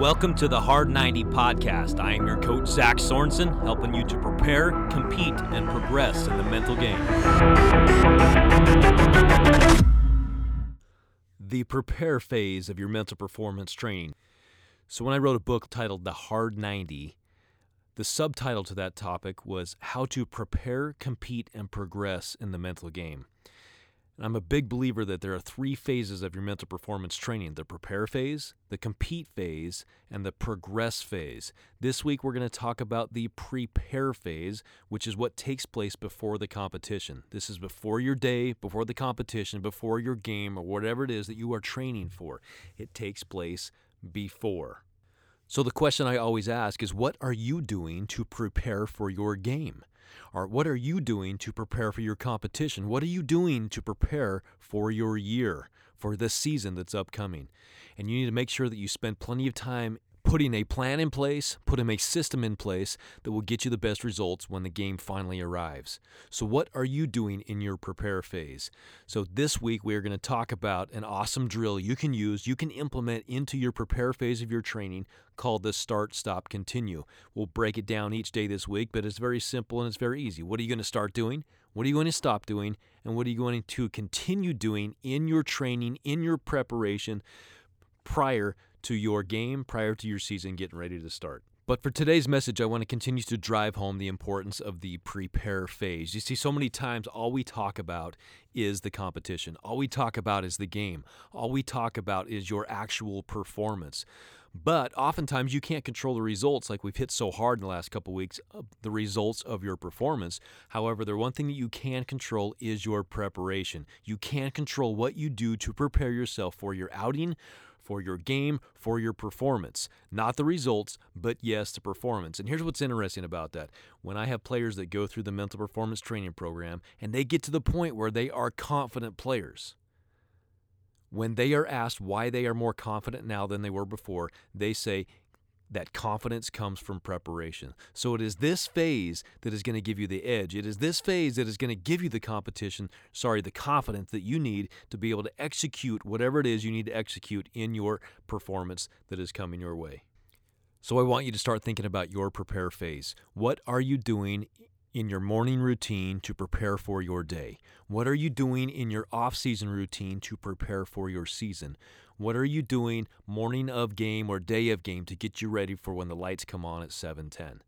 Welcome to the Hard 90 podcast. I am your coach, Zach Sorensen, helping you to prepare, compete, and progress in the mental game. The prepare phase of your mental performance training. So, when I wrote a book titled The Hard 90, the subtitle to that topic was How to Prepare, Compete, and Progress in the Mental Game. And I'm a big believer that there are three phases of your mental performance training the prepare phase, the compete phase, and the progress phase. This week, we're going to talk about the prepare phase, which is what takes place before the competition. This is before your day, before the competition, before your game, or whatever it is that you are training for. It takes place before. So, the question I always ask is what are you doing to prepare for your game? Or what are you doing to prepare for your competition? What are you doing to prepare for your year, for this season that's upcoming? And you need to make sure that you spend plenty of time putting a plan in place, putting a system in place that will get you the best results when the game finally arrives. So, what are you doing in your prepare phase? So, this week we are going to talk about an awesome drill you can use, you can implement into your prepare phase of your training called the start, stop, continue. We'll break it down each day this week, but it's very simple and it's very easy. What are you going to start doing? What are you going to stop doing? And what are you going to continue doing in your training, in your preparation prior to your game prior to your season getting ready to start. But for today's message, I want to continue to drive home the importance of the prepare phase. You see, so many times all we talk about is the competition, all we talk about is the game, all we talk about is your actual performance. But oftentimes you can't control the results like we've hit so hard in the last couple weeks, uh, the results of your performance. However, the one thing that you can control is your preparation. You can control what you do to prepare yourself for your outing for your game, for your performance. Not the results, but yes, the performance. And here's what's interesting about that. When I have players that go through the mental performance training program and they get to the point where they are confident players, when they are asked why they are more confident now than they were before, they say, that confidence comes from preparation. So it is this phase that is going to give you the edge. It is this phase that is going to give you the competition, sorry, the confidence that you need to be able to execute whatever it is you need to execute in your performance that is coming your way. So I want you to start thinking about your prepare phase. What are you doing in your morning routine to prepare for your day? What are you doing in your off-season routine to prepare for your season? What are you doing morning of game or day of game to get you ready for when the lights come on at 7:10?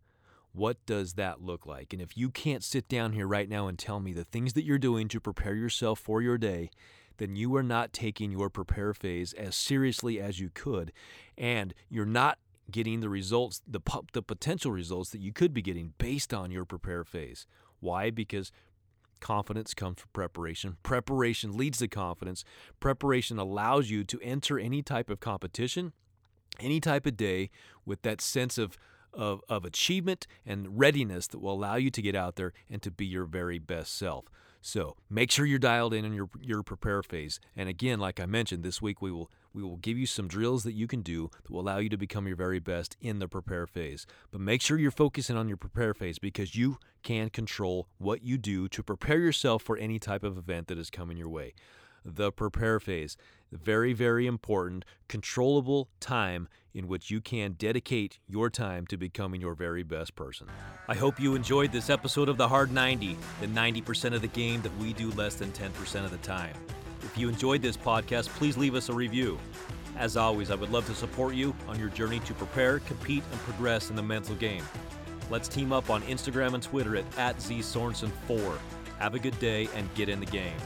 What does that look like? And if you can't sit down here right now and tell me the things that you're doing to prepare yourself for your day, then you are not taking your prepare phase as seriously as you could, and you're not getting the results, the the potential results that you could be getting based on your prepare phase. Why? Because Confidence comes from preparation. Preparation leads to confidence. Preparation allows you to enter any type of competition, any type of day with that sense of, of, of achievement and readiness that will allow you to get out there and to be your very best self. So make sure you're dialed in in your, your prepare phase. And again, like I mentioned, this week we will we will give you some drills that you can do that will allow you to become your very best in the prepare phase. But make sure you're focusing on your prepare phase because you can control what you do to prepare yourself for any type of event that is coming your way. The prepare phase, very, very important, controllable time in which you can dedicate your time to becoming your very best person. I hope you enjoyed this episode of The Hard 90, the 90% of the game that we do less than 10% of the time. If you enjoyed this podcast, please leave us a review. As always, I would love to support you on your journey to prepare, compete, and progress in the mental game. Let's team up on Instagram and Twitter at, at ZSorensen4. Have a good day and get in the game.